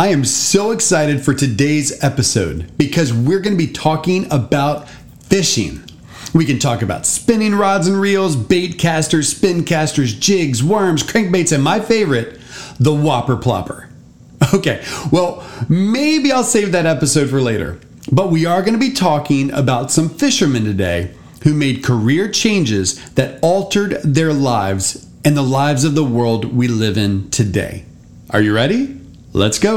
I am so excited for today's episode because we're going to be talking about fishing. We can talk about spinning rods and reels, bait casters, spin casters, jigs, worms, crankbaits, and my favorite, the whopper plopper. Okay, well, maybe I'll save that episode for later. But we are going to be talking about some fishermen today who made career changes that altered their lives and the lives of the world we live in today. Are you ready? Let's go.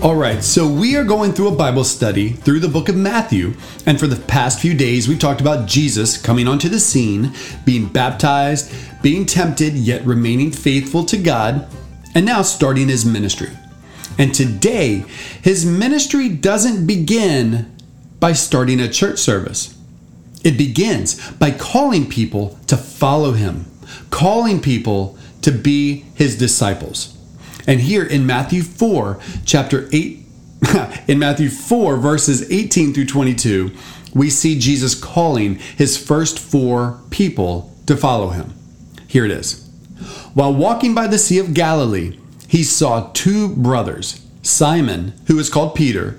All right, so we are going through a Bible study through the book of Matthew. And for the past few days, we've talked about Jesus coming onto the scene, being baptized, being tempted, yet remaining faithful to God, and now starting his ministry. And today, his ministry doesn't begin by starting a church service, it begins by calling people to follow him, calling people to be his disciples. And here in Matthew 4, chapter 8, in Matthew 4, verses 18 through 22, we see Jesus calling his first four people to follow him. Here it is. While walking by the Sea of Galilee, he saw two brothers, Simon, who is called Peter,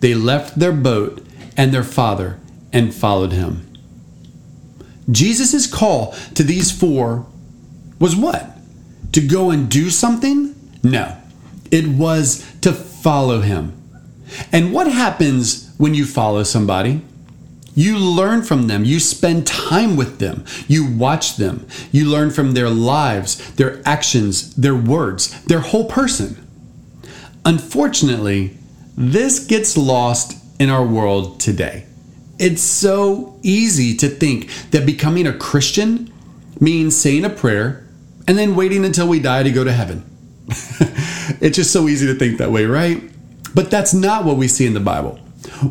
they left their boat and their father and followed him. Jesus' call to these four was what? To go and do something? No, it was to follow him. And what happens when you follow somebody? You learn from them. You spend time with them. You watch them. You learn from their lives, their actions, their words, their whole person. Unfortunately, this gets lost in our world today. It's so easy to think that becoming a Christian means saying a prayer and then waiting until we die to go to heaven. it's just so easy to think that way, right? But that's not what we see in the Bible.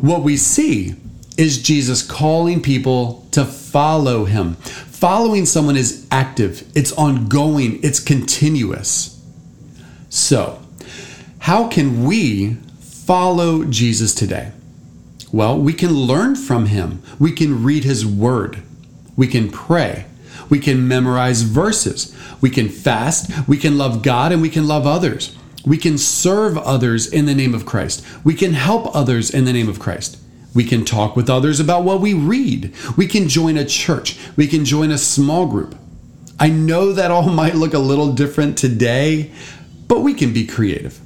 What we see is Jesus calling people to follow him. Following someone is active, it's ongoing, it's continuous. So, how can we follow Jesus today? Well, we can learn from him. We can read his word. We can pray. We can memorize verses. We can fast. We can love God and we can love others. We can serve others in the name of Christ. We can help others in the name of Christ. We can talk with others about what we read. We can join a church. We can join a small group. I know that all might look a little different today, but we can be creative.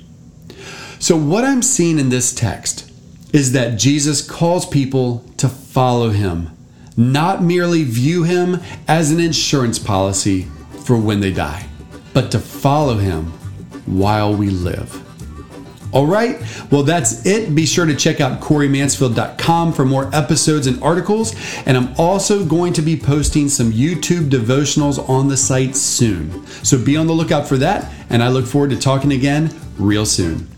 So, what I'm seeing in this text is that Jesus calls people to follow him, not merely view him as an insurance policy for when they die, but to follow him while we live. All right, well, that's it. Be sure to check out CoreyMansfield.com for more episodes and articles. And I'm also going to be posting some YouTube devotionals on the site soon. So be on the lookout for that. And I look forward to talking again real soon.